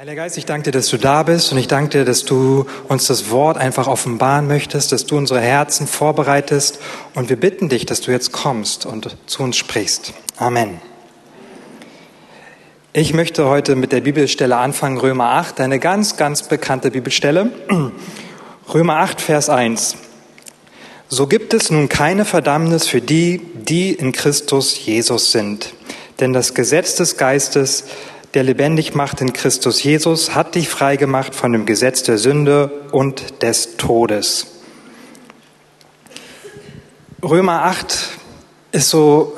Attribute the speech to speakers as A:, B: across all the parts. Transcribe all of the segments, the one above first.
A: Heiliger Geist, ich danke dir, dass du da bist und ich danke dir, dass du uns das Wort einfach offenbaren möchtest, dass du unsere Herzen vorbereitest und wir bitten dich, dass du jetzt kommst und zu uns sprichst. Amen. Ich möchte heute mit der Bibelstelle anfangen, Römer 8, eine ganz, ganz bekannte Bibelstelle. Römer 8, Vers 1. So gibt es nun keine Verdammnis für die, die in Christus Jesus sind. Denn das Gesetz des Geistes der lebendig macht in Christus Jesus, hat dich freigemacht von dem Gesetz der Sünde und des Todes. Römer 8 ist so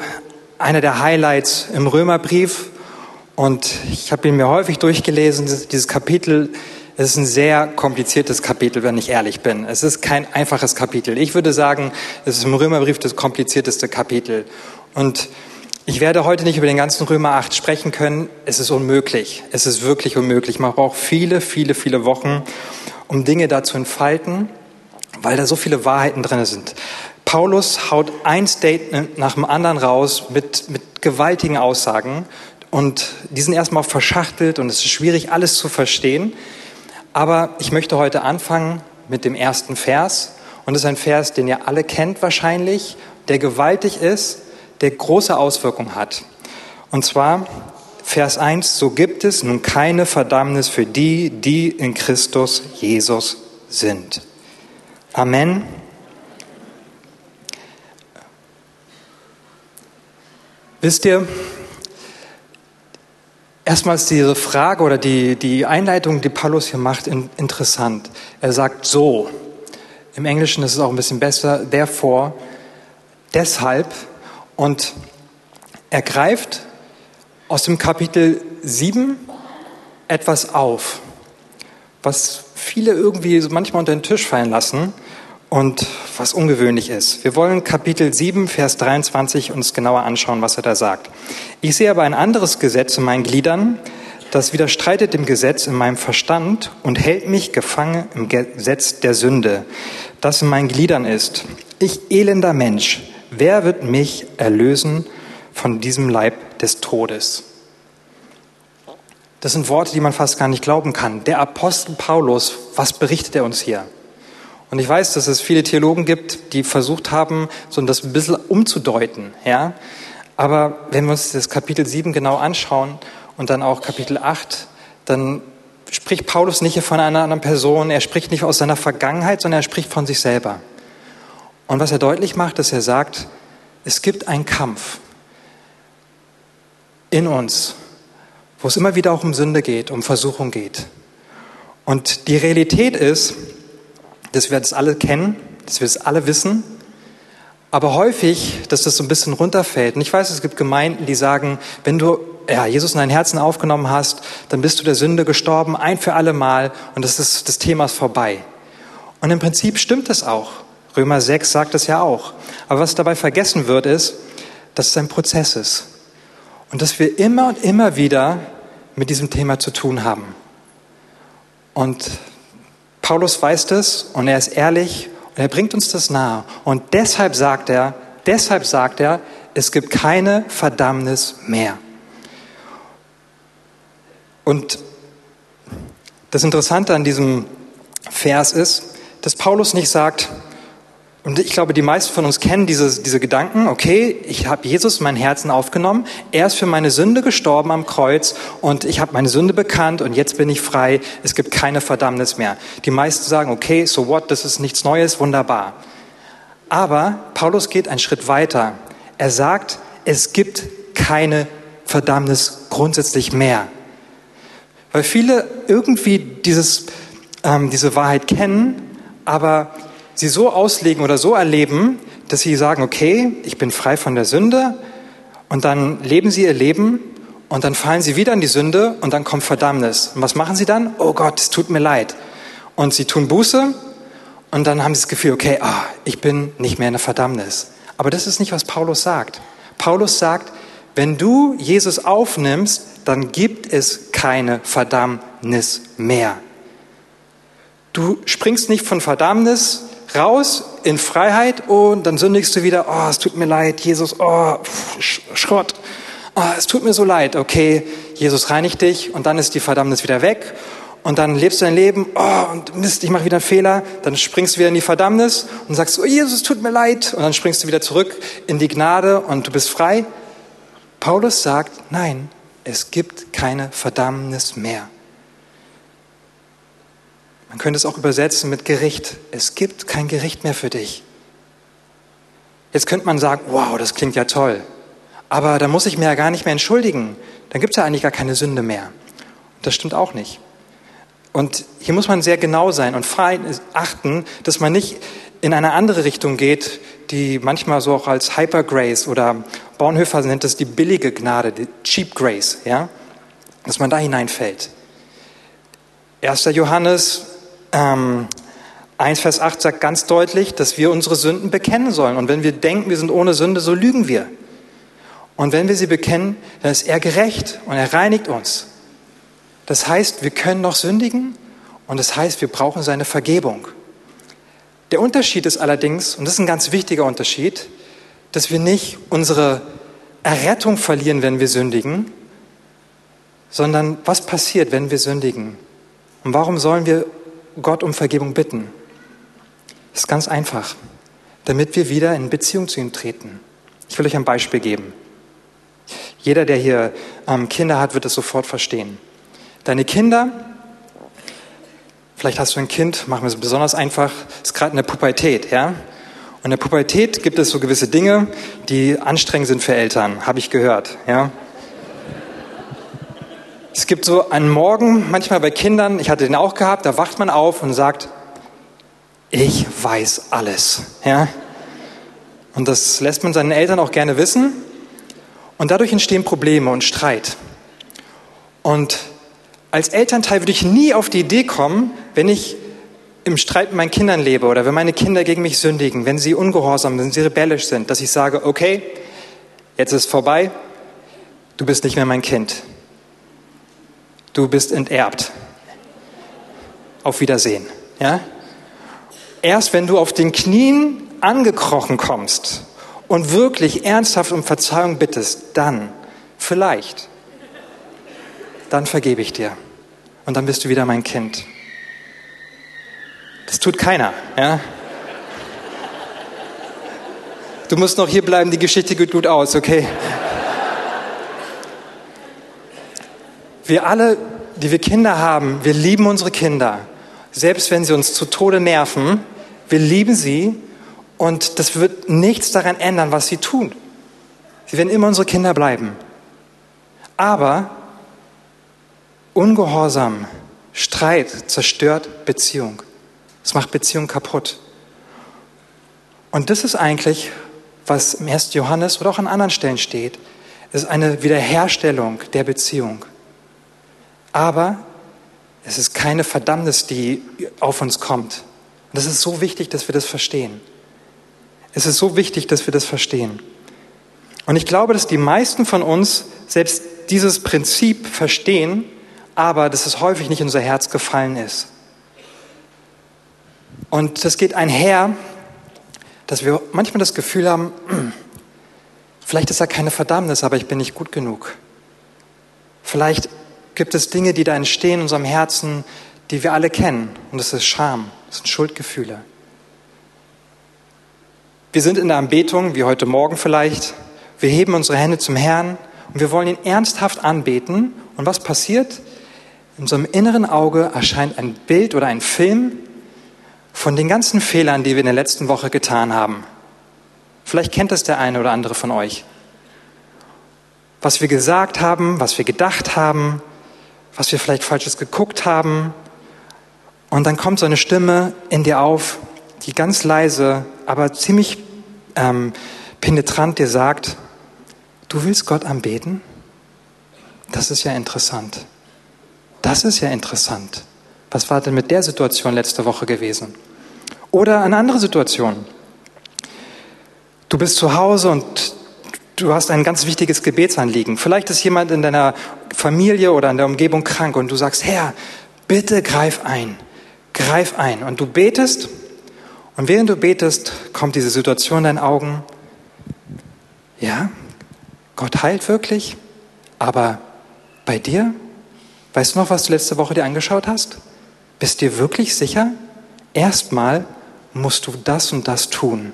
A: einer der Highlights im Römerbrief und ich habe ihn mir häufig durchgelesen. Dieses Kapitel ist ein sehr kompliziertes Kapitel, wenn ich ehrlich bin. Es ist kein einfaches Kapitel. Ich würde sagen, es ist im Römerbrief das komplizierteste Kapitel. Und ich werde heute nicht über den ganzen Römer 8 sprechen können. Es ist unmöglich. Es ist wirklich unmöglich. Man braucht viele, viele, viele Wochen, um Dinge da zu entfalten, weil da so viele Wahrheiten drin sind. Paulus haut ein Statement nach dem anderen raus mit, mit gewaltigen Aussagen und die sind erstmal verschachtelt und es ist schwierig, alles zu verstehen. Aber ich möchte heute anfangen mit dem ersten Vers. Und das ist ein Vers, den ihr alle kennt wahrscheinlich, der gewaltig ist der große Auswirkungen hat. Und zwar Vers 1, so gibt es nun keine Verdammnis für die, die in Christus Jesus sind. Amen. Wisst ihr, erstmal ist diese Frage oder die, die Einleitung, die Paulus hier macht, interessant. Er sagt so, im Englischen ist es auch ein bisschen besser, therefore, deshalb, und er greift aus dem Kapitel 7 etwas auf, was viele irgendwie manchmal unter den Tisch fallen lassen und was ungewöhnlich ist. Wir wollen Kapitel 7, Vers 23 uns genauer anschauen, was er da sagt. Ich sehe aber ein anderes Gesetz in meinen Gliedern, das widerstreitet dem Gesetz in meinem Verstand und hält mich gefangen im Gesetz der Sünde, das in meinen Gliedern ist. Ich elender Mensch, wer wird mich erlösen von diesem Leib des Todes? Das sind Worte, die man fast gar nicht glauben kann. Der Apostel Paulus, was berichtet er uns hier? Und ich weiß, dass es viele Theologen gibt, die versucht haben, so das ein bisschen umzudeuten, ja. Aber wenn wir uns das Kapitel 7 genau anschauen und dann auch Kapitel 8, dann spricht Paulus nicht von einer anderen Person, er spricht nicht aus seiner Vergangenheit, sondern er spricht von sich selber. Und was er deutlich macht, ist, er sagt, es gibt einen Kampf in uns, wo es immer wieder auch um Sünde geht, um Versuchung geht. Und die Realität ist, dass wir das alle kennen, dass wir das alle wissen, aber häufig, dass das so ein bisschen runterfällt. Und ich weiß, es gibt Gemeinden, die sagen, wenn du ja, Jesus in dein Herzen aufgenommen hast, dann bist du der Sünde gestorben, ein für alle Mal, und das, ist, das Thema ist vorbei. Und im Prinzip stimmt das auch. Römer 6 sagt es ja auch. Aber was dabei vergessen wird, ist, dass es ein Prozess ist. Und dass wir immer und immer wieder mit diesem Thema zu tun haben. Und Paulus weiß das und er ist ehrlich und er bringt uns das nahe. Und deshalb sagt er, deshalb sagt er, es gibt keine Verdammnis mehr. Und das Interessante an diesem Vers ist, dass Paulus nicht sagt, und ich glaube, die meisten von uns kennen diese, diese Gedanken, okay, ich habe Jesus in mein Herzen aufgenommen, er ist für meine Sünde gestorben am Kreuz und ich habe meine Sünde bekannt und jetzt bin ich frei, es gibt keine Verdammnis mehr. Die meisten sagen, okay, so what, das ist nichts Neues, wunderbar. Aber Paulus geht einen Schritt weiter. Er sagt, es gibt keine Verdammnis grundsätzlich mehr. Weil viele irgendwie dieses, ähm, diese Wahrheit kennen, aber sie so auslegen oder so erleben, dass sie sagen, okay, ich bin frei von der Sünde und dann leben sie ihr Leben und dann fallen sie wieder in die Sünde und dann kommt Verdammnis. Und was machen sie dann? Oh Gott, es tut mir leid. Und sie tun Buße und dann haben sie das Gefühl, okay, ah, ich bin nicht mehr in der Verdammnis. Aber das ist nicht, was Paulus sagt. Paulus sagt, wenn du Jesus aufnimmst, dann gibt es keine Verdammnis mehr. Du springst nicht von Verdammnis raus in Freiheit und dann sündigst du wieder, oh, es tut mir leid, Jesus, oh, Schrott, oh, es tut mir so leid, okay, Jesus reinigt dich und dann ist die Verdammnis wieder weg und dann lebst du dein Leben, oh, und Mist, ich mache wieder einen Fehler, dann springst du wieder in die Verdammnis und sagst, oh Jesus, tut mir leid, und dann springst du wieder zurück in die Gnade und du bist frei. Paulus sagt, nein, es gibt keine Verdammnis mehr. Man könnte es auch übersetzen mit Gericht. Es gibt kein Gericht mehr für dich. Jetzt könnte man sagen, wow, das klingt ja toll. Aber da muss ich mir ja gar nicht mehr entschuldigen. Dann gibt es ja eigentlich gar keine Sünde mehr. Das stimmt auch nicht. Und hier muss man sehr genau sein und achten, dass man nicht in eine andere Richtung geht, die manchmal so auch als Hyper Grace oder Bornhöfer nennt es die billige Gnade, die Cheap Grace, ja, dass man da hineinfällt. 1. Johannes ähm, 1, Vers 8 sagt ganz deutlich, dass wir unsere Sünden bekennen sollen. Und wenn wir denken, wir sind ohne Sünde, so lügen wir. Und wenn wir sie bekennen, dann ist er gerecht und er reinigt uns. Das heißt, wir können noch sündigen und das heißt, wir brauchen seine Vergebung. Der Unterschied ist allerdings, und das ist ein ganz wichtiger Unterschied, dass wir nicht unsere Errettung verlieren, wenn wir sündigen, sondern was passiert, wenn wir sündigen? Und warum sollen wir Gott um Vergebung bitten? Das ist ganz einfach, damit wir wieder in Beziehung zu ihm treten. Ich will euch ein Beispiel geben. Jeder, der hier ähm, Kinder hat, wird es sofort verstehen. Deine Kinder, vielleicht hast du ein Kind, machen wir es besonders einfach, ist gerade in der Pubertät, ja? Und in der Pubertät gibt es so gewisse Dinge, die anstrengend sind für Eltern, habe ich gehört, ja? Es gibt so einen Morgen, manchmal bei Kindern, ich hatte den auch gehabt, da wacht man auf und sagt, ich weiß alles, ja? Und das lässt man seinen Eltern auch gerne wissen. Und dadurch entstehen Probleme und Streit. Und als Elternteil würde ich nie auf die Idee kommen, wenn ich im Streit mit meinen Kindern lebe oder wenn meine Kinder gegen mich sündigen, wenn sie ungehorsam sind, wenn sie rebellisch sind, dass ich sage, okay, jetzt ist vorbei, du bist nicht mehr mein Kind. Du bist enterbt. Auf Wiedersehen. Ja? Erst wenn du auf den Knien angekrochen kommst und wirklich ernsthaft um Verzeihung bittest, dann vielleicht dann vergebe ich dir. Und dann bist du wieder mein Kind. Das tut keiner, ja? Du musst noch hier bleiben, die Geschichte geht gut aus, okay? Wir alle, die wir Kinder haben, wir lieben unsere Kinder. Selbst wenn sie uns zu Tode nerven, wir lieben sie und das wird nichts daran ändern, was sie tun. Sie werden immer unsere Kinder bleiben. Aber Ungehorsam, Streit zerstört Beziehung. Es macht Beziehung kaputt. Und das ist eigentlich, was im 1. Johannes oder auch an anderen Stellen steht. Ist eine Wiederherstellung der Beziehung. Aber es ist keine Verdammnis, die auf uns kommt. Und es ist so wichtig, dass wir das verstehen. Es ist so wichtig, dass wir das verstehen. Und ich glaube, dass die meisten von uns selbst dieses Prinzip verstehen, aber dass es häufig nicht in unser Herz gefallen ist. Und das geht einher, dass wir manchmal das Gefühl haben, vielleicht ist da keine Verdammnis, aber ich bin nicht gut genug. Vielleicht gibt es Dinge, die da entstehen in unserem Herzen, die wir alle kennen. Und das ist Scham, das sind Schuldgefühle. Wir sind in der Anbetung, wie heute Morgen vielleicht. Wir heben unsere Hände zum Herrn und wir wollen ihn ernsthaft anbeten. Und was passiert? in unserem inneren Auge erscheint ein Bild oder ein Film von den ganzen Fehlern, die wir in der letzten Woche getan haben. Vielleicht kennt es der eine oder andere von euch. Was wir gesagt haben, was wir gedacht haben, was wir vielleicht falsches geguckt haben. Und dann kommt so eine Stimme in dir auf, die ganz leise, aber ziemlich ähm, penetrant dir sagt, du willst Gott anbeten? Das ist ja interessant. Das ist ja interessant. Was war denn mit der Situation letzte Woche gewesen? Oder eine andere Situation. Du bist zu Hause und du hast ein ganz wichtiges Gebetsanliegen. Vielleicht ist jemand in deiner Familie oder in der Umgebung krank und du sagst, Herr, bitte greif ein, greif ein. Und du betest und während du betest, kommt diese Situation in deinen Augen. Ja, Gott heilt wirklich, aber Bei dir? Weißt du noch, was du letzte Woche dir angeschaut hast? Bist dir wirklich sicher? Erstmal musst du das und das tun.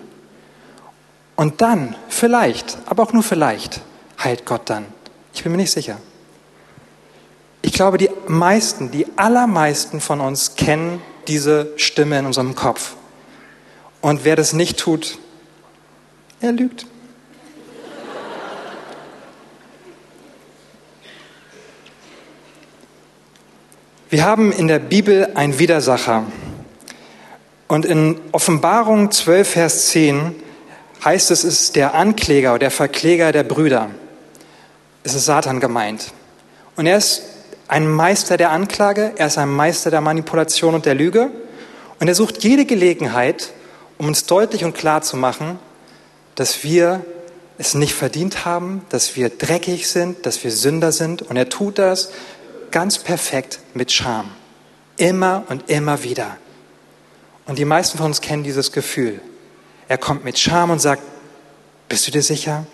A: Und dann, vielleicht, aber auch nur vielleicht, heilt Gott dann. Ich bin mir nicht sicher. Ich glaube, die meisten, die allermeisten von uns kennen diese Stimme in unserem Kopf. Und wer das nicht tut, er lügt. Wir haben in der Bibel einen Widersacher. Und in Offenbarung 12, Vers 10 heißt es, es ist der Ankläger oder der Verkläger der Brüder. Es ist Satan gemeint. Und er ist ein Meister der Anklage, er ist ein Meister der Manipulation und der Lüge. Und er sucht jede Gelegenheit, um uns deutlich und klar zu machen, dass wir es nicht verdient haben, dass wir dreckig sind, dass wir Sünder sind. Und er tut das ganz perfekt mit Scham. Immer und immer wieder. Und die meisten von uns kennen dieses Gefühl. Er kommt mit Scham und sagt, bist du dir sicher?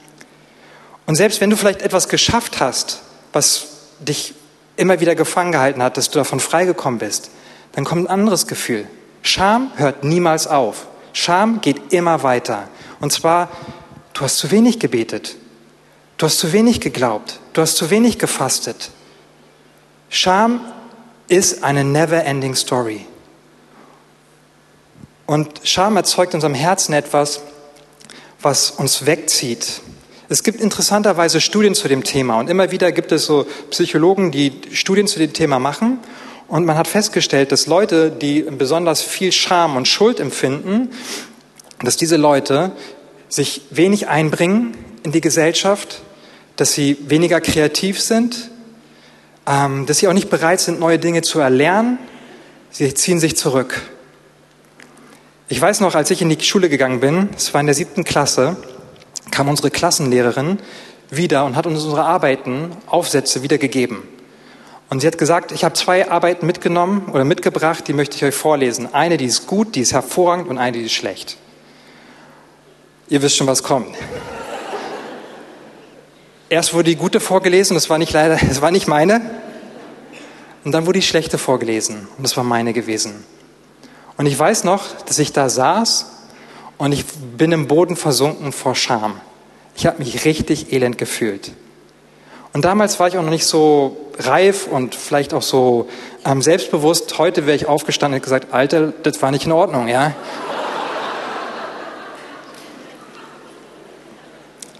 A: Und selbst wenn du vielleicht etwas geschafft hast, was dich immer wieder gefangen gehalten hat, dass du davon freigekommen bist, dann kommt ein anderes Gefühl. Scham hört niemals auf. Scham geht immer weiter. Und zwar, du hast zu wenig gebetet. Du hast zu wenig geglaubt. Du hast zu wenig gefastet. Scham ist eine never-ending Story. Und Scham erzeugt in unserem Herzen etwas, was uns wegzieht, es gibt interessanterweise Studien zu dem Thema und immer wieder gibt es so Psychologen, die Studien zu dem Thema machen. Und man hat festgestellt, dass Leute, die besonders viel Scham und Schuld empfinden, dass diese Leute sich wenig einbringen in die Gesellschaft, dass sie weniger kreativ sind, ähm, dass sie auch nicht bereit sind, neue Dinge zu erlernen. Sie ziehen sich zurück. Ich weiß noch, als ich in die Schule gegangen bin, es war in der siebten Klasse, kam unsere Klassenlehrerin wieder und hat uns unsere Arbeiten, Aufsätze wiedergegeben. Und sie hat gesagt, ich habe zwei Arbeiten mitgenommen oder mitgebracht, die möchte ich euch vorlesen. Eine, die ist gut, die ist hervorragend und eine, die ist schlecht. Ihr wisst schon, was kommt. Erst wurde die gute vorgelesen, das war nicht leider, das war nicht meine. Und dann wurde die schlechte vorgelesen und das war meine gewesen. Und ich weiß noch, dass ich da saß und ich bin im Boden versunken vor Scham. Ich habe mich richtig elend gefühlt. Und damals war ich auch noch nicht so reif und vielleicht auch so ähm, selbstbewusst. Heute wäre ich aufgestanden und gesagt, Alter, das war nicht in Ordnung, ja.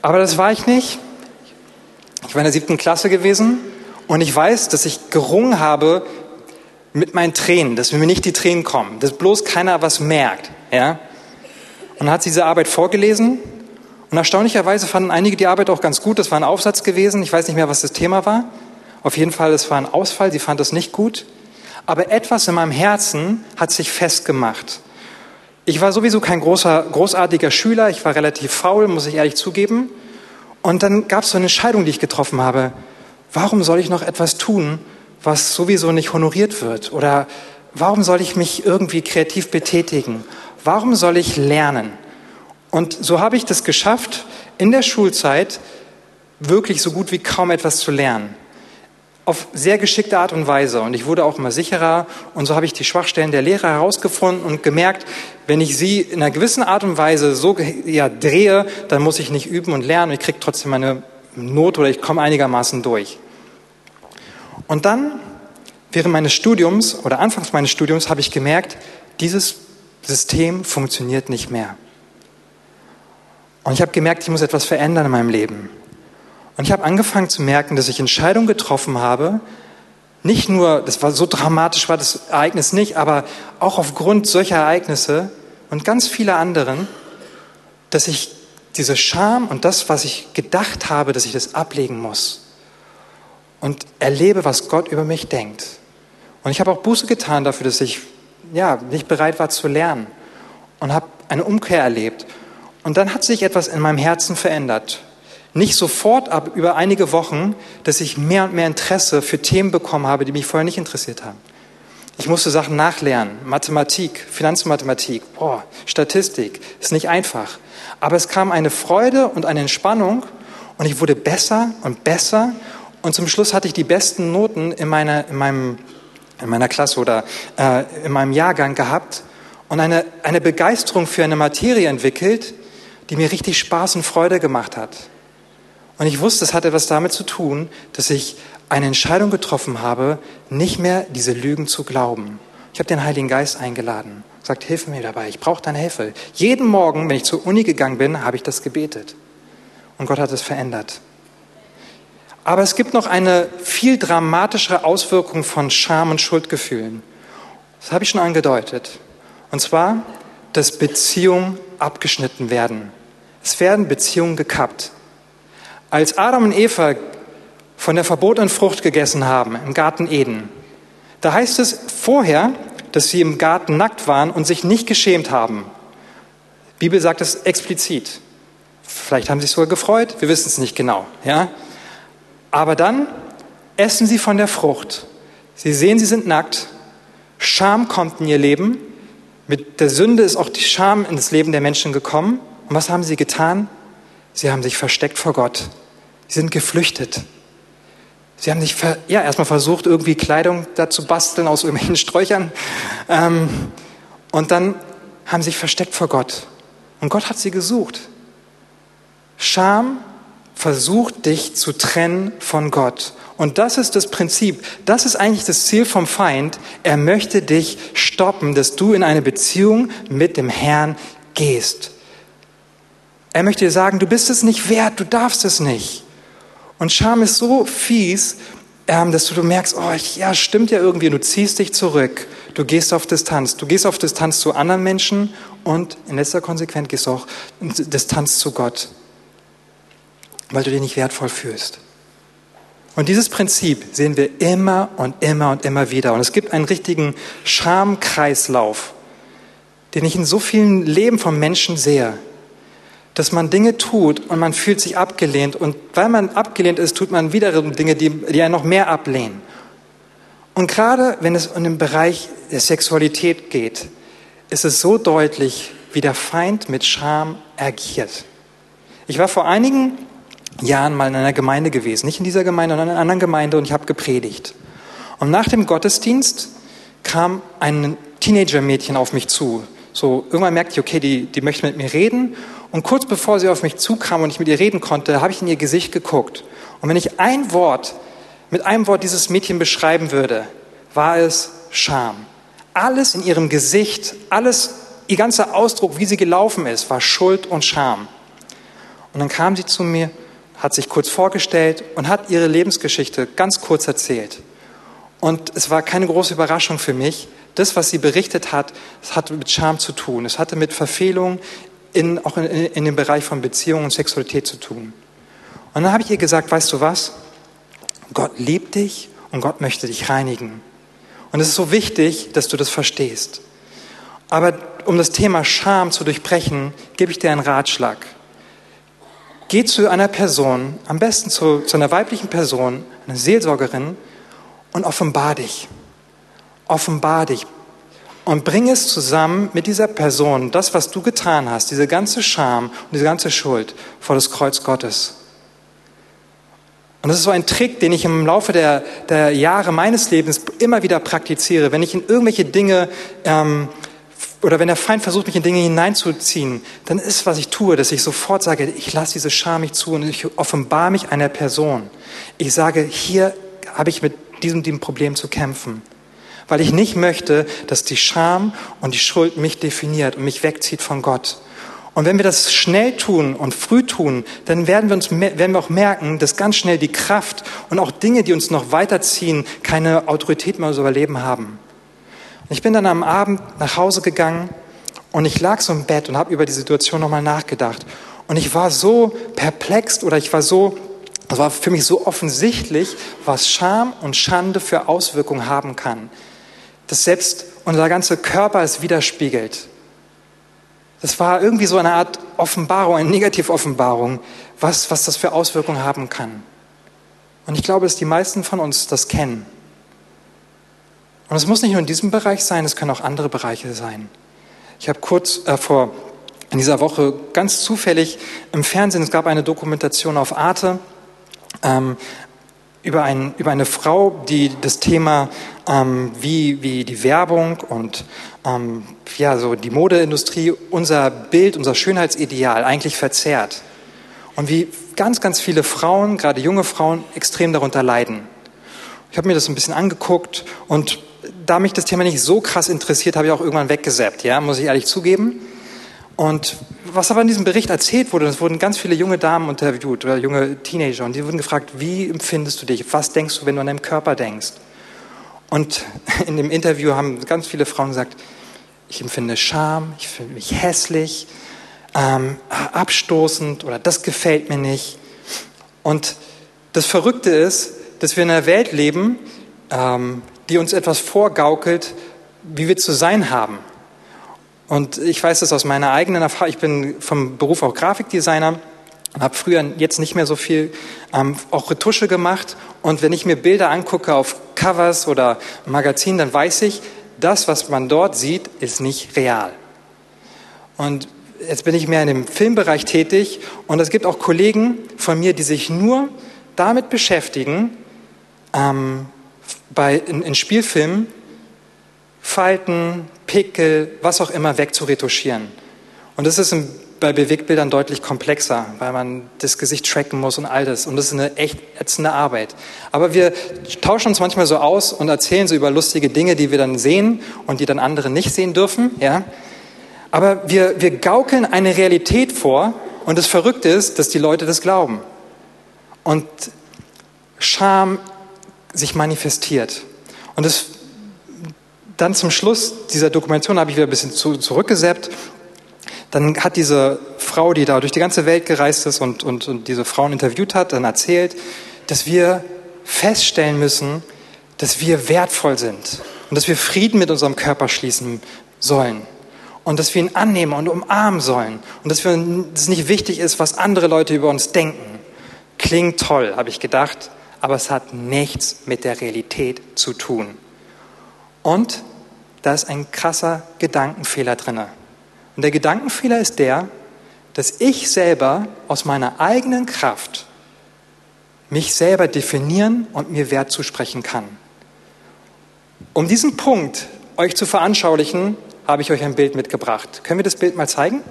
A: Aber das war ich nicht. Ich war in der siebten Klasse gewesen und ich weiß, dass ich gerungen habe mit meinen Tränen, dass mir nicht die Tränen kommen, dass bloß keiner was merkt, ja. Und hat sie diese Arbeit vorgelesen. Und erstaunlicherweise fanden einige die Arbeit auch ganz gut. Das war ein Aufsatz gewesen. Ich weiß nicht mehr, was das Thema war. Auf jeden Fall, es war ein Ausfall. Sie fand das nicht gut. Aber etwas in meinem Herzen hat sich festgemacht. Ich war sowieso kein großer, großartiger Schüler. Ich war relativ faul, muss ich ehrlich zugeben. Und dann gab es so eine Entscheidung, die ich getroffen habe. Warum soll ich noch etwas tun, was sowieso nicht honoriert wird? Oder warum soll ich mich irgendwie kreativ betätigen? Warum soll ich lernen? Und so habe ich das geschafft, in der Schulzeit wirklich so gut wie kaum etwas zu lernen. Auf sehr geschickte Art und Weise. Und ich wurde auch immer sicherer. Und so habe ich die Schwachstellen der Lehrer herausgefunden und gemerkt, wenn ich sie in einer gewissen Art und Weise so ja, drehe, dann muss ich nicht üben und lernen. Ich kriege trotzdem meine Not oder ich komme einigermaßen durch. Und dann, während meines Studiums oder anfangs meines Studiums, habe ich gemerkt, dieses System funktioniert nicht mehr. Und ich habe gemerkt, ich muss etwas verändern in meinem Leben. Und ich habe angefangen zu merken, dass ich Entscheidungen getroffen habe, nicht nur, das war so dramatisch, war das Ereignis nicht, aber auch aufgrund solcher Ereignisse und ganz viele anderen, dass ich diese Scham und das, was ich gedacht habe, dass ich das ablegen muss und erlebe, was Gott über mich denkt. Und ich habe auch Buße getan dafür, dass ich ja, nicht bereit war zu lernen und habe eine Umkehr erlebt. Und dann hat sich etwas in meinem Herzen verändert. Nicht sofort, aber über einige Wochen, dass ich mehr und mehr Interesse für Themen bekommen habe, die mich vorher nicht interessiert haben. Ich musste Sachen nachlernen. Mathematik, Finanzmathematik, boah, Statistik, ist nicht einfach. Aber es kam eine Freude und eine Entspannung und ich wurde besser und besser Und zum Schluss hatte ich die besten Noten in meiner, in meinem, in meiner Klasse oder äh, in meinem Jahrgang gehabt und eine, eine Begeisterung für eine Materie entwickelt, die mir richtig Spaß und Freude gemacht hat. Und ich wusste, es hat etwas damit zu tun, dass ich eine Entscheidung getroffen habe, nicht mehr diese Lügen zu glauben. Ich habe den Heiligen Geist eingeladen, gesagt, hilf mir dabei, ich brauche deine Hilfe. Jeden Morgen, wenn ich zur Uni gegangen bin, habe ich das gebetet. Und Gott hat es verändert. Aber es gibt noch eine viel dramatischere Auswirkung von Scham und Schuldgefühlen. Das habe ich schon angedeutet. Und zwar, dass Beziehungen abgeschnitten werden. Es werden Beziehungen gekappt. Als Adam und Eva von der verbotenen Frucht gegessen haben im Garten Eden, da heißt es vorher, dass sie im Garten nackt waren und sich nicht geschämt haben. Die Bibel sagt es explizit. Vielleicht haben sie sich sogar gefreut, wir wissen es nicht genau. Ja? Aber dann essen sie von der Frucht. Sie sehen, sie sind nackt. Scham kommt in ihr Leben. Mit der Sünde ist auch die Scham in das Leben der Menschen gekommen. Und was haben sie getan? Sie haben sich versteckt vor Gott. Sie sind geflüchtet. Sie haben sich ja, erstmal versucht, irgendwie Kleidung da zu basteln aus irgendwelchen Sträuchern. Ähm, und dann haben sie sich versteckt vor Gott. Und Gott hat sie gesucht. Scham versucht dich zu trennen von Gott. Und das ist das Prinzip. Das ist eigentlich das Ziel vom Feind. Er möchte dich stoppen, dass du in eine Beziehung mit dem Herrn gehst. Er möchte dir sagen, du bist es nicht wert, du darfst es nicht. Und Scham ist so fies, ähm, dass du, merkst, oh, ja, stimmt ja irgendwie, du ziehst dich zurück, du gehst auf Distanz, du gehst auf Distanz zu anderen Menschen und in letzter Konsequenz gehst du auch Distanz zu Gott weil du dich nicht wertvoll fühlst. Und dieses Prinzip sehen wir immer und immer und immer wieder. Und es gibt einen richtigen Schamkreislauf, den ich in so vielen Leben von Menschen sehe, dass man Dinge tut und man fühlt sich abgelehnt. Und weil man abgelehnt ist, tut man wiederum Dinge, die, die einen noch mehr ablehnen. Und gerade wenn es um den Bereich der Sexualität geht, ist es so deutlich, wie der Feind mit Scham agiert. Ich war vor einigen Jahren mal in einer Gemeinde gewesen. Nicht in dieser Gemeinde, sondern in einer anderen Gemeinde und ich habe gepredigt. Und nach dem Gottesdienst kam ein Teenager-Mädchen auf mich zu. So, irgendwann merkte ich, okay, die, die möchte mit mir reden. Und kurz bevor sie auf mich zukam und ich mit ihr reden konnte, habe ich in ihr Gesicht geguckt. Und wenn ich ein Wort, mit einem Wort dieses Mädchen beschreiben würde, war es Scham. Alles in ihrem Gesicht, alles, ihr ganzer Ausdruck, wie sie gelaufen ist, war Schuld und Scham. Und dann kam sie zu mir hat sich kurz vorgestellt und hat ihre Lebensgeschichte ganz kurz erzählt. Und es war keine große Überraschung für mich. Das, was sie berichtet hat, es hatte mit Scham zu tun. Es hatte mit Verfehlung in, auch in, in dem Bereich von Beziehung und Sexualität zu tun. Und dann habe ich ihr gesagt, weißt du was? Gott liebt dich und Gott möchte dich reinigen. Und es ist so wichtig, dass du das verstehst. Aber um das Thema Scham zu durchbrechen, gebe ich dir einen Ratschlag. Geh zu einer Person, am besten zu, zu einer weiblichen Person, einer Seelsorgerin, und offenbar dich. Offenbar dich. Und bring es zusammen mit dieser Person, das, was du getan hast, diese ganze Scham und diese ganze Schuld vor das Kreuz Gottes. Und das ist so ein Trick, den ich im Laufe der, der Jahre meines Lebens immer wieder praktiziere. Wenn ich in irgendwelche Dinge ähm, oder wenn der Feind versucht, mich in Dinge hineinzuziehen, dann ist, was ich tue, dass ich sofort sage, ich lasse diese Scham nicht zu und ich offenbare mich einer Person. Ich sage, hier habe ich mit diesem, diesem Problem zu kämpfen. Weil ich nicht möchte, dass die Scham und die Schuld mich definiert und mich wegzieht von Gott. Und wenn wir das schnell tun und früh tun, dann werden wir, uns, werden wir auch merken, dass ganz schnell die Kraft und auch Dinge, die uns noch weiterziehen, keine Autorität mehr so überleben haben. Ich bin dann am Abend nach Hause gegangen und ich lag so im Bett und habe über die Situation nochmal nachgedacht. Und ich war so perplex oder ich war so, es war für mich so offensichtlich, was Scham und Schande für Auswirkungen haben kann. Dass selbst unser ganzer Körper es widerspiegelt. Das war irgendwie so eine Art Offenbarung, eine Negativoffenbarung, was, was das für Auswirkungen haben kann. Und ich glaube, dass die meisten von uns das kennen. Und es muss nicht nur in diesem Bereich sein, es können auch andere Bereiche sein. Ich habe kurz äh, vor in dieser Woche ganz zufällig im Fernsehen, es gab eine Dokumentation auf Arte, ähm, über, ein, über eine Frau, die das Thema, ähm, wie, wie die Werbung und ähm, ja, so die Modeindustrie unser Bild, unser Schönheitsideal eigentlich verzerrt. Und wie ganz, ganz viele Frauen, gerade junge Frauen, extrem darunter leiden. Ich habe mir das ein bisschen angeguckt und da mich das Thema nicht so krass interessiert, habe ich auch irgendwann weggesäppt, ja, muss ich ehrlich zugeben. Und was aber in diesem Bericht erzählt wurde, es wurden ganz viele junge Damen interviewt oder junge Teenager und die wurden gefragt, wie empfindest du dich? Was denkst du, wenn du an deinem Körper denkst? Und in dem Interview haben ganz viele Frauen gesagt, ich empfinde Scham, ich finde mich hässlich, ähm, abstoßend oder das gefällt mir nicht. Und das Verrückte ist, dass wir in einer Welt leben, ähm, die uns etwas vorgaukelt, wie wir zu sein haben. Und ich weiß das aus meiner eigenen Erfahrung. Ich bin vom Beruf auch Grafikdesigner habe früher jetzt nicht mehr so viel ähm, auch Retusche gemacht. Und wenn ich mir Bilder angucke auf Covers oder Magazinen, dann weiß ich, das, was man dort sieht, ist nicht real. Und jetzt bin ich mehr in dem Filmbereich tätig und es gibt auch Kollegen von mir, die sich nur damit beschäftigen, ähm, bei, in, in Spielfilmen Falten, Pickel, was auch immer wegzuretuschieren. Und das ist bei Bewegtbildern deutlich komplexer, weil man das Gesicht tracken muss und all das. Und das ist eine echt ätzende Arbeit. Aber wir tauschen uns manchmal so aus und erzählen so über lustige Dinge, die wir dann sehen und die dann andere nicht sehen dürfen. Ja? Aber wir, wir gaukeln eine Realität vor und das Verrückte ist, dass die Leute das glauben. Und Scham sich manifestiert. Und das, dann zum Schluss dieser Dokumentation habe ich wieder ein bisschen zu, zurückgesäppt. Dann hat diese Frau, die da durch die ganze Welt gereist ist und, und, und diese Frauen interviewt hat, dann erzählt, dass wir feststellen müssen, dass wir wertvoll sind und dass wir Frieden mit unserem Körper schließen sollen und dass wir ihn annehmen und umarmen sollen und dass es nicht wichtig ist, was andere Leute über uns denken. Klingt toll, habe ich gedacht aber es hat nichts mit der Realität zu tun. Und da ist ein krasser Gedankenfehler drin. Und der Gedankenfehler ist der, dass ich selber aus meiner eigenen Kraft mich selber definieren und mir Wert zusprechen kann. Um diesen Punkt euch zu veranschaulichen, habe ich euch ein Bild mitgebracht. Können wir das Bild mal zeigen?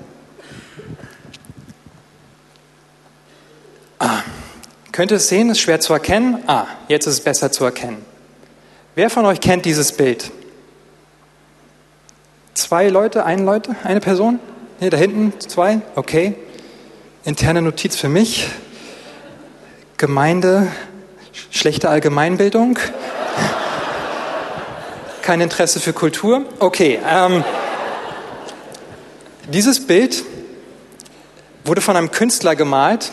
A: Ah. Könnt ihr es sehen? Ist schwer zu erkennen. Ah, jetzt ist es besser zu erkennen. Wer von euch kennt dieses Bild? Zwei Leute, eine Leute, eine Person? Hier da hinten, zwei? Okay. Interne Notiz für mich. Gemeinde, schlechte Allgemeinbildung. Kein Interesse für Kultur. Okay. Ähm, dieses Bild wurde von einem Künstler gemalt,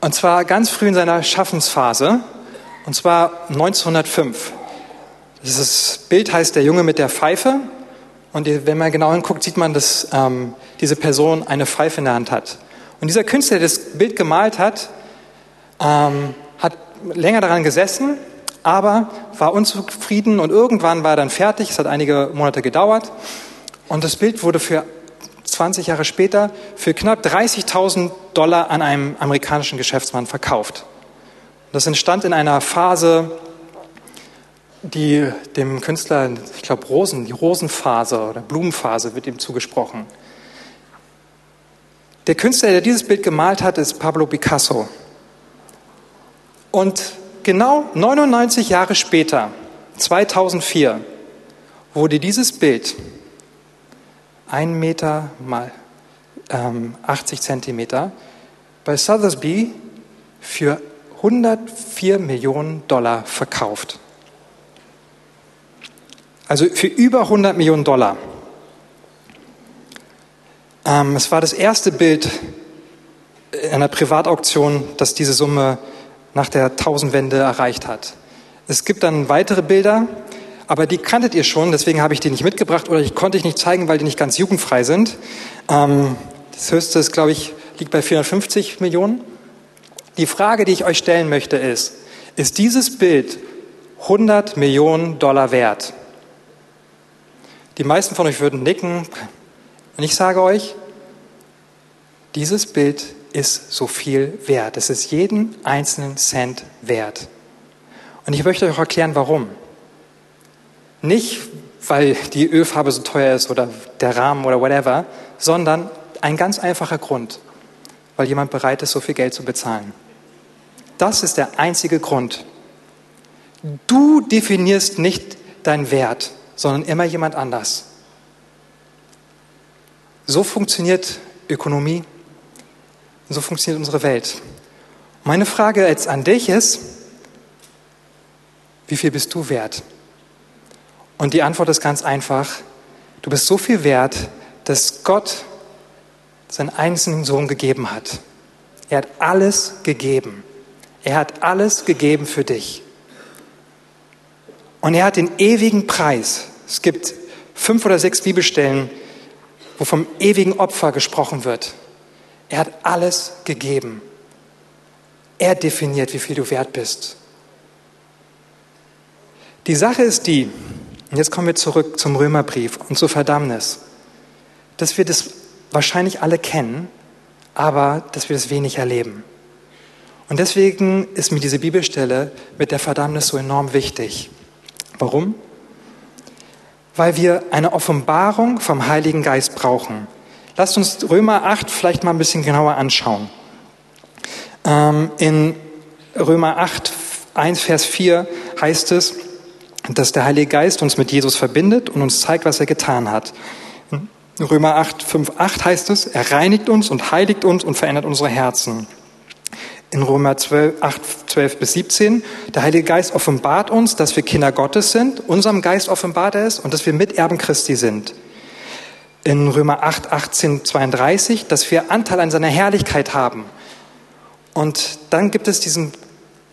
A: und zwar ganz früh in seiner Schaffensphase, und zwar 1905. Dieses Bild heißt Der Junge mit der Pfeife. Und wenn man genau hinguckt, sieht man, dass ähm, diese Person eine Pfeife in der Hand hat. Und dieser Künstler, der das Bild gemalt hat, ähm, hat länger daran gesessen, aber war unzufrieden und irgendwann war er dann fertig. Es hat einige Monate gedauert. Und das Bild wurde für 20 Jahre später für knapp 30.000 Dollar an einem amerikanischen Geschäftsmann verkauft. Das entstand in einer Phase, die dem Künstler, ich glaube Rosen, die Rosenphase oder Blumenphase wird ihm zugesprochen. Der Künstler, der dieses Bild gemalt hat, ist Pablo Picasso. Und genau 99 Jahre später, 2004, wurde dieses Bild ein Meter mal ähm, 80 Zentimeter, bei Sothersby für 104 Millionen Dollar verkauft. Also für über 100 Millionen Dollar. Ähm, es war das erste Bild einer Privatauktion, das diese Summe nach der Tausendwende erreicht hat. Es gibt dann weitere Bilder, aber die kanntet ihr schon, deswegen habe ich die nicht mitgebracht oder ich konnte ich nicht zeigen, weil die nicht ganz jugendfrei sind. Ähm, das höchste ist, glaube ich, liegt bei 450 Millionen. Die Frage, die ich euch stellen möchte, ist, ist dieses Bild 100 Millionen Dollar wert? Die meisten von euch würden nicken. Und ich sage euch, dieses Bild ist so viel wert. Es ist jeden einzelnen Cent wert. Und ich möchte euch auch erklären, warum. Nicht, weil die Ölfarbe so teuer ist oder der Rahmen oder whatever, sondern ein ganz einfacher Grund, weil jemand bereit ist, so viel Geld zu bezahlen. Das ist der einzige Grund. Du definierst nicht deinen Wert, sondern immer jemand anders. So funktioniert Ökonomie, so funktioniert unsere Welt. Meine Frage jetzt an dich ist, wie viel bist du wert? Und die Antwort ist ganz einfach, du bist so viel wert, dass Gott seinen einzigen Sohn gegeben hat. Er hat alles gegeben. Er hat alles gegeben für dich. Und er hat den ewigen Preis. Es gibt fünf oder sechs Bibelstellen, wo vom ewigen Opfer gesprochen wird. Er hat alles gegeben. Er definiert, wie viel du wert bist. Die Sache ist die, und jetzt kommen wir zurück zum Römerbrief und zur Verdammnis, dass wir das wahrscheinlich alle kennen, aber dass wir das wenig erleben. Und deswegen ist mir diese Bibelstelle mit der Verdammnis so enorm wichtig. Warum? Weil wir eine Offenbarung vom Heiligen Geist brauchen. Lasst uns Römer 8 vielleicht mal ein bisschen genauer anschauen. Ähm, in Römer 8, 1, Vers 4 heißt es, dass der Heilige Geist uns mit Jesus verbindet und uns zeigt, was er getan hat. Römer 8, 5, 8 heißt es, er reinigt uns und heiligt uns und verändert unsere Herzen. In Römer 12, 8, 12 bis 17, der Heilige Geist offenbart uns, dass wir Kinder Gottes sind, unserem Geist offenbart er es und dass wir Miterben Christi sind. In Römer 8, 18, 32, dass wir Anteil an seiner Herrlichkeit haben. Und dann gibt es diesen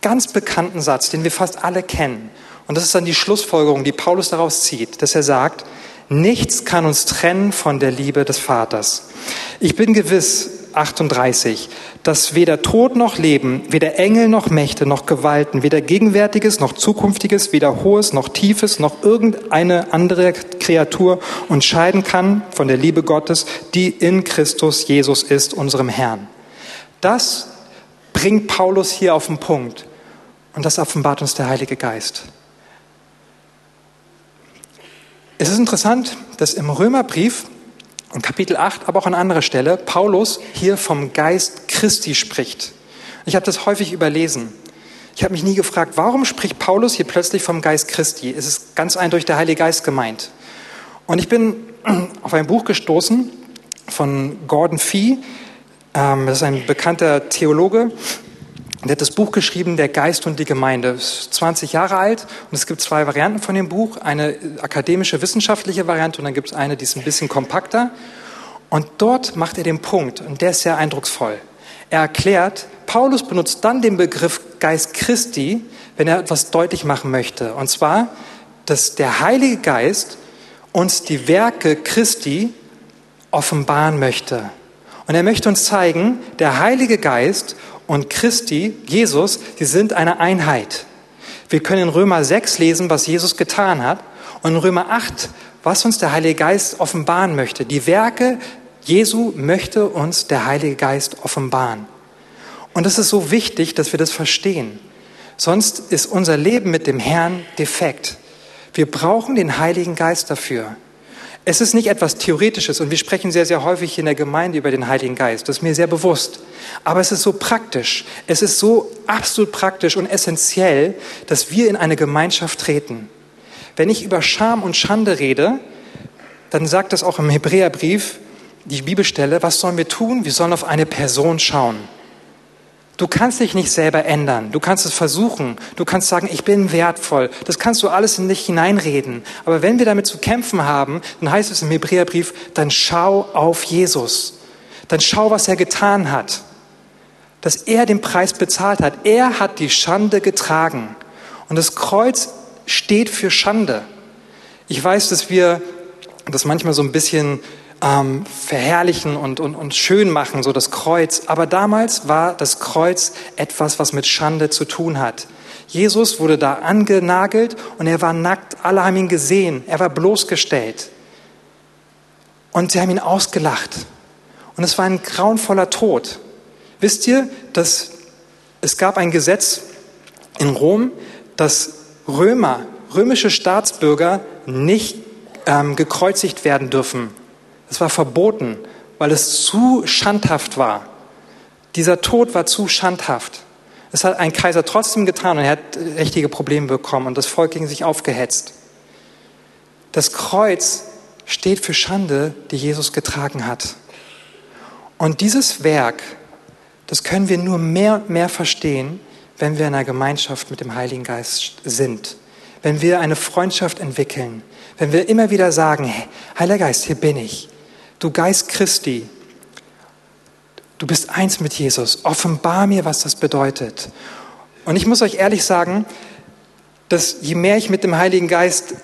A: ganz bekannten Satz, den wir fast alle kennen. Und das ist dann die Schlussfolgerung, die Paulus daraus zieht, dass er sagt, nichts kann uns trennen von der Liebe des Vaters. Ich bin gewiss, 38, dass weder Tod noch Leben, weder Engel noch Mächte noch Gewalten, weder Gegenwärtiges noch Zukünftiges, weder Hohes noch Tiefes noch irgendeine andere Kreatur uns scheiden kann von der Liebe Gottes, die in Christus Jesus ist, unserem Herrn. Das bringt Paulus hier auf den Punkt und das offenbart uns der Heilige Geist. Es ist interessant, dass im Römerbrief, in Kapitel 8, aber auch an anderer Stelle, Paulus hier vom Geist Christi spricht. Ich habe das häufig überlesen. Ich habe mich nie gefragt, warum spricht Paulus hier plötzlich vom Geist Christi? Es ist ganz eindeutig der Heilige Geist gemeint. Und ich bin auf ein Buch gestoßen von Gordon Fee. Ähm, das ist ein bekannter Theologe, der hat das Buch geschrieben, Der Geist und die Gemeinde. Ist 20 Jahre alt und es gibt zwei Varianten von dem Buch. Eine akademische, wissenschaftliche Variante und dann gibt es eine, die ist ein bisschen kompakter. Und dort macht er den Punkt und der ist sehr eindrucksvoll. Er erklärt, Paulus benutzt dann den Begriff Geist Christi, wenn er etwas deutlich machen möchte. Und zwar, dass der Heilige Geist uns die Werke Christi offenbaren möchte. Und er möchte uns zeigen, der Heilige Geist und Christi, Jesus, sie sind eine Einheit. Wir können in Römer 6 lesen, was Jesus getan hat und in Römer 8, was uns der Heilige Geist offenbaren möchte. Die Werke Jesu möchte uns der Heilige Geist offenbaren. Und es ist so wichtig, dass wir das verstehen. Sonst ist unser Leben mit dem Herrn defekt. Wir brauchen den Heiligen Geist dafür. Es ist nicht etwas Theoretisches und wir sprechen sehr, sehr häufig in der Gemeinde über den Heiligen Geist. Das ist mir sehr bewusst. Aber es ist so praktisch. Es ist so absolut praktisch und essentiell, dass wir in eine Gemeinschaft treten. Wenn ich über Scham und Schande rede, dann sagt es auch im Hebräerbrief, die Bibelstelle, was sollen wir tun? Wir sollen auf eine Person schauen. Du kannst dich nicht selber ändern. Du kannst es versuchen. Du kannst sagen, ich bin wertvoll. Das kannst du alles in dich hineinreden. Aber wenn wir damit zu kämpfen haben, dann heißt es im Hebräerbrief, dann schau auf Jesus. Dann schau, was er getan hat. Dass er den Preis bezahlt hat. Er hat die Schande getragen. Und das Kreuz steht für Schande. Ich weiß, dass wir das manchmal so ein bisschen ähm, verherrlichen und, und, und schön machen, so das Kreuz. Aber damals war das Kreuz etwas, was mit Schande zu tun hat. Jesus wurde da angenagelt und er war nackt. Alle haben ihn gesehen. Er war bloßgestellt. Und sie haben ihn ausgelacht. Und es war ein grauenvoller Tod. Wisst ihr, dass es gab ein Gesetz in Rom, dass Römer, römische Staatsbürger nicht ähm, gekreuzigt werden dürfen. Es war verboten, weil es zu schandhaft war. Dieser Tod war zu schandhaft. Es hat ein Kaiser trotzdem getan und er hat richtige Probleme bekommen und das Volk gegen sich aufgehetzt. Das Kreuz steht für Schande, die Jesus getragen hat. Und dieses Werk, das können wir nur mehr und mehr verstehen, wenn wir in einer Gemeinschaft mit dem Heiligen Geist sind. Wenn wir eine Freundschaft entwickeln. Wenn wir immer wieder sagen, hey, Heiliger Geist, hier bin ich. Du Geist Christi, du bist eins mit Jesus. Offenbar mir, was das bedeutet. Und ich muss euch ehrlich sagen, dass je mehr ich mit dem Heiligen Geist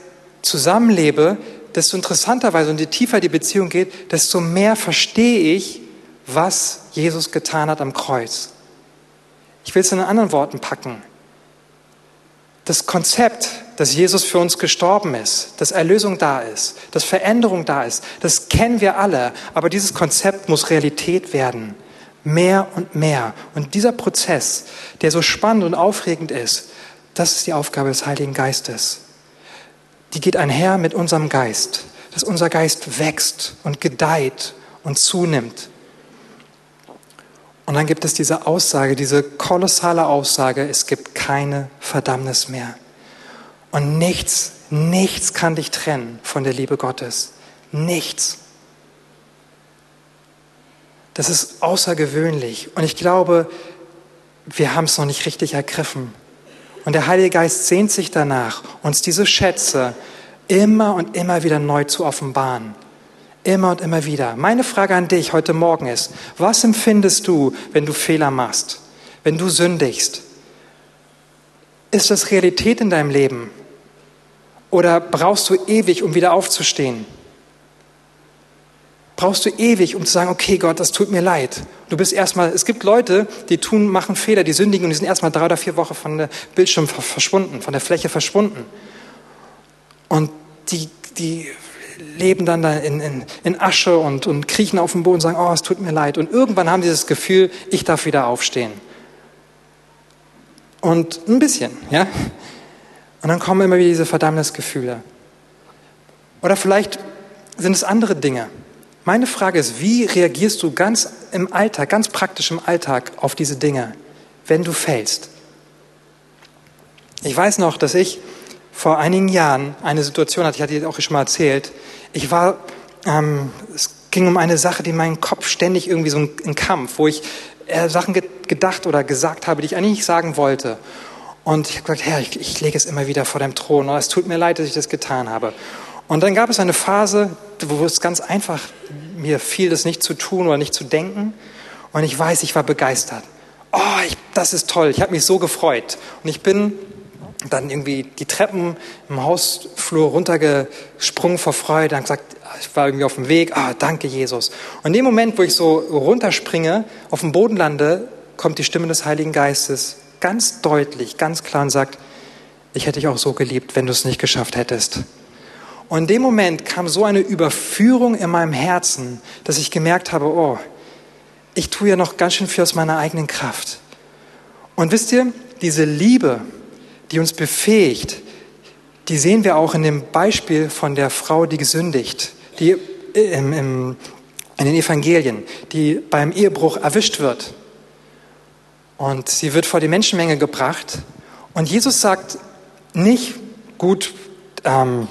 A: zusammenlebe, desto interessanterweise und je tiefer die Beziehung geht, desto mehr verstehe ich, was Jesus getan hat am Kreuz. Ich will es in anderen Worten packen. Das Konzept, dass Jesus für uns gestorben ist, dass Erlösung da ist, dass Veränderung da ist, das kennen wir alle, aber dieses Konzept muss Realität werden. Mehr und mehr. Und dieser Prozess, der so spannend und aufregend ist, das ist die Aufgabe des Heiligen Geistes. Die geht einher mit unserem Geist, dass unser Geist wächst und gedeiht und zunimmt. Und dann gibt es diese Aussage, diese kolossale Aussage, es gibt keine Verdammnis mehr. Und nichts, nichts kann dich trennen von der Liebe Gottes. Nichts. Das ist außergewöhnlich. Und ich glaube, wir haben es noch nicht richtig ergriffen. Und der Heilige Geist sehnt sich danach, uns diese Schätze immer und immer wieder neu zu offenbaren. Immer und immer wieder. Meine Frage an dich heute Morgen ist, was empfindest du, wenn du Fehler machst, wenn du sündigst? Ist das Realität in deinem Leben? Oder brauchst du ewig, um wieder aufzustehen? Brauchst du ewig, um zu sagen, okay, Gott, das tut mir leid. Du bist erstmal, es gibt Leute, die tun, machen Fehler, die sündigen und die sind erstmal drei oder vier Wochen von der Bildschirm verschwunden, von der Fläche verschwunden. Und die, die leben dann da in, in, in Asche und, und kriechen auf dem Boden und sagen, oh, es tut mir leid. Und irgendwann haben sie das Gefühl, ich darf wieder aufstehen. Und ein bisschen, ja. Und dann kommen immer wieder diese Verdammnisgefühle. Oder vielleicht sind es andere Dinge. Meine Frage ist, wie reagierst du ganz im Alltag, ganz praktisch im Alltag auf diese Dinge, wenn du fällst? Ich weiß noch, dass ich vor einigen Jahren eine Situation hatte, ich hatte dir auch schon mal erzählt. Ich war, ähm, es ging um eine Sache, die in meinem Kopf ständig irgendwie so ein, ein Kampf, wo ich äh, Sachen ge gedacht oder gesagt habe, die ich eigentlich nicht sagen wollte. Und ich habe gesagt, Herr, ich, ich lege es immer wieder vor deinem Thron. Und es tut mir leid, dass ich das getan habe. Und dann gab es eine Phase, wo es ganz einfach mir fiel, das nicht zu tun oder nicht zu denken. Und ich weiß, ich war begeistert. Oh, ich, das ist toll. Ich habe mich so gefreut. Und ich bin dann irgendwie die Treppen im Hausflur runtergesprungen vor Freude, dann gesagt, ich war irgendwie auf dem Weg, ah, danke Jesus. Und in dem Moment, wo ich so runterspringe, auf dem Boden lande, kommt die Stimme des Heiligen Geistes ganz deutlich, ganz klar und sagt, ich hätte dich auch so geliebt, wenn du es nicht geschafft hättest. Und in dem Moment kam so eine Überführung in meinem Herzen, dass ich gemerkt habe, oh, ich tue ja noch ganz schön viel aus meiner eigenen Kraft. Und wisst ihr, diese Liebe, die uns befähigt, die sehen wir auch in dem Beispiel von der Frau, die gesündigt, die im, im, in den Evangelien, die beim Ehebruch erwischt wird. Und sie wird vor die Menschenmenge gebracht. Und Jesus sagt nicht, gut, ähm,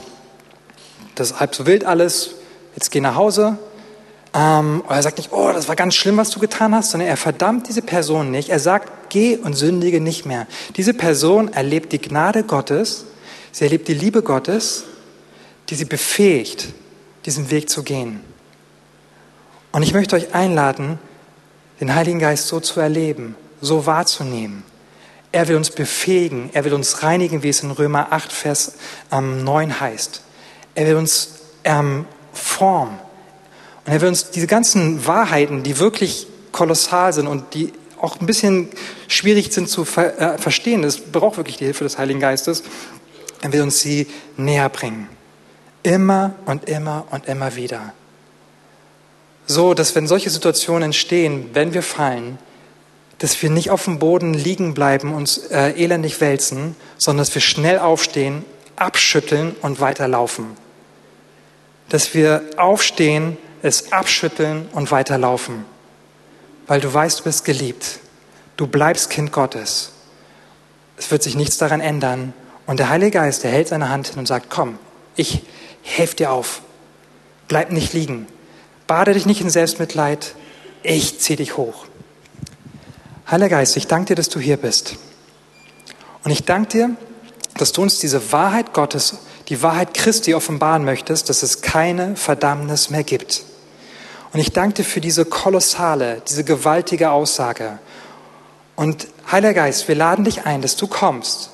A: das ist halb so wild alles, jetzt geh nach Hause. Ähm, er sagt nicht, oh, das war ganz schlimm, was du getan hast, sondern er verdammt diese Person nicht. Er sagt, geh und sündige nicht mehr. Diese Person erlebt die Gnade Gottes, sie erlebt die Liebe Gottes, die sie befähigt, diesen Weg zu gehen. Und ich möchte euch einladen, den Heiligen Geist so zu erleben, so wahrzunehmen. Er will uns befähigen, er will uns reinigen, wie es in Römer 8, Vers 9 ähm, heißt. Er will uns ähm, formen. Und er will uns diese ganzen Wahrheiten, die wirklich kolossal sind und die auch ein bisschen schwierig sind zu ver äh, verstehen, es braucht wirklich die Hilfe des Heiligen Geistes, er will uns sie näher bringen. Immer und immer und immer wieder. So, dass wenn solche Situationen entstehen, wenn wir fallen, dass wir nicht auf dem Boden liegen bleiben, uns äh, elendig wälzen, sondern dass wir schnell aufstehen, abschütteln und weiterlaufen. Dass wir aufstehen, es abschütteln und weiterlaufen. Weil du weißt, du bist geliebt. Du bleibst Kind Gottes. Es wird sich nichts daran ändern. Und der Heilige Geist, der hält seine Hand hin und sagt, komm, ich helfe dir auf. Bleib nicht liegen. Bade dich nicht in Selbstmitleid. Ich zieh dich hoch. Heiliger Geist, ich danke dir, dass du hier bist. Und ich danke dir, dass du uns diese Wahrheit Gottes, die Wahrheit Christi offenbaren möchtest, dass es keine Verdammnis mehr gibt. Und ich danke dir für diese kolossale, diese gewaltige Aussage. Und Heiliger Geist, wir laden dich ein, dass du kommst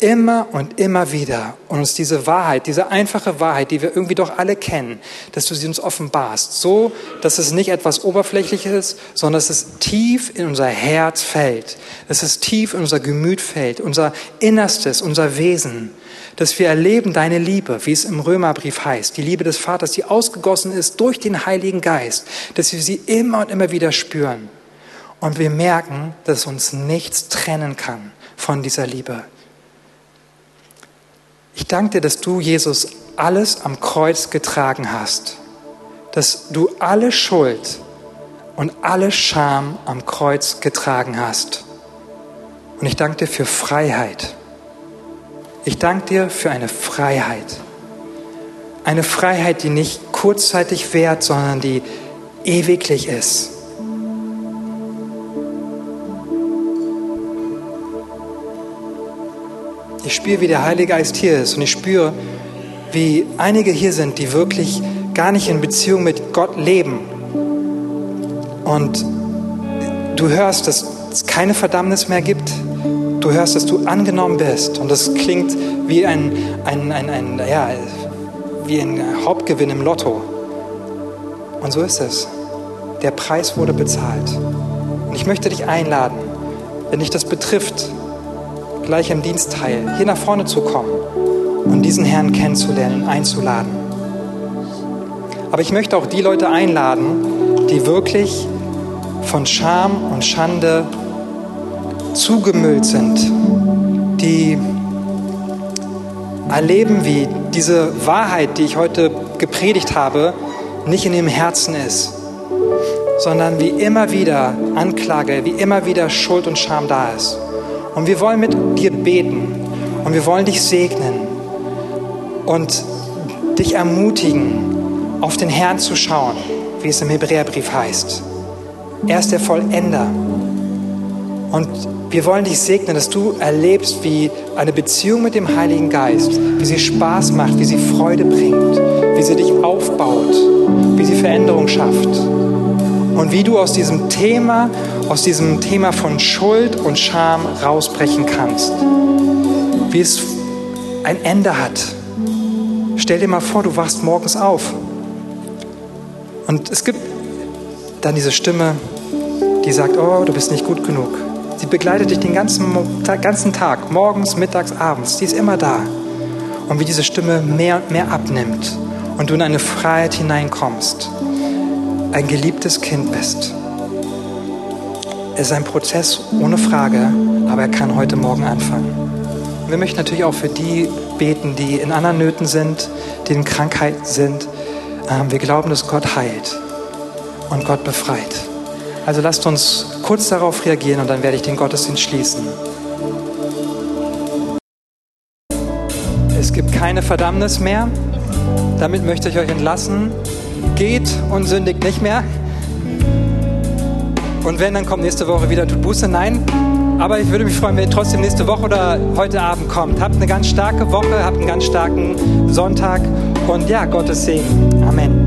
A: immer und immer wieder und uns diese Wahrheit, diese einfache Wahrheit, die wir irgendwie doch alle kennen, dass du sie uns offenbarst, so dass es nicht etwas Oberflächliches ist, sondern dass es tief in unser Herz fällt, dass es tief in unser Gemüt fällt, unser Innerstes, unser Wesen, dass wir erleben deine Liebe, wie es im Römerbrief heißt, die Liebe des Vaters, die ausgegossen ist durch den Heiligen Geist, dass wir sie immer und immer wieder spüren. Und wir merken, dass uns nichts trennen kann von dieser Liebe. Ich danke dir, dass du, Jesus, alles am Kreuz getragen hast, dass du alle Schuld und alle Scham am Kreuz getragen hast. Und ich danke dir für Freiheit. Ich danke dir für eine Freiheit. Eine Freiheit, die nicht kurzzeitig währt, sondern die ewiglich ist. Ich spüre, wie der Heilige Geist hier ist und ich spüre, wie einige hier sind, die wirklich gar nicht in Beziehung mit Gott leben. Und du hörst, dass es keine Verdammnis mehr gibt. Du hörst, dass du angenommen bist. Und das klingt wie ein, ein, ein, ein, ja, wie ein Hauptgewinn im Lotto. Und so ist es. Der Preis wurde bezahlt. Und ich möchte dich einladen, wenn dich das betrifft, gleich im Dienstteil hier nach vorne zu kommen und diesen Herrn kennenzulernen, einzuladen. Aber ich möchte auch die Leute einladen, die wirklich von Scham und Schande zugemüllt sind, die erleben, wie diese Wahrheit, die ich heute gepredigt habe, nicht in ihrem Herzen ist, sondern wie immer wieder Anklage, wie immer wieder Schuld und Scham da ist. Und wir wollen mit dir beten und wir wollen dich segnen und dich ermutigen, auf den Herrn zu schauen, wie es im Hebräerbrief heißt. Er ist der Vollender. Und wir wollen dich segnen, dass du erlebst, wie eine Beziehung mit dem Heiligen Geist, wie sie Spaß macht, wie sie Freude bringt, wie sie dich aufbaut, wie sie Veränderung schafft. Und wie du aus diesem Thema aus diesem Thema von Schuld und Scham rausbrechen kannst. Wie es ein Ende hat. Stell dir mal vor, du wachst morgens auf. Und es gibt dann diese Stimme, die sagt, oh, du bist nicht gut genug. Sie begleitet dich den ganzen, ganzen Tag, morgens, mittags, abends. Die ist immer da. Und wie diese Stimme mehr und mehr abnimmt und du in eine Freiheit hineinkommst, ein geliebtes Kind bist. Es ist ein Prozess ohne Frage, aber er kann heute Morgen anfangen. Wir möchten natürlich auch für die beten, die in anderen Nöten sind, die in Krankheiten sind. Ähm, wir glauben, dass Gott heilt und Gott befreit. Also lasst uns kurz darauf reagieren und dann werde ich den Gottesdienst schließen. Es gibt keine Verdammnis mehr. Damit möchte ich euch entlassen. Geht und sündigt nicht mehr. Und wenn, dann kommt nächste Woche wieder Tut Buße. Nein. Aber ich würde mich freuen, wenn ihr trotzdem nächste Woche oder heute Abend kommt. Habt eine ganz starke Woche, habt einen ganz starken Sonntag und ja, Gottes Segen. Amen.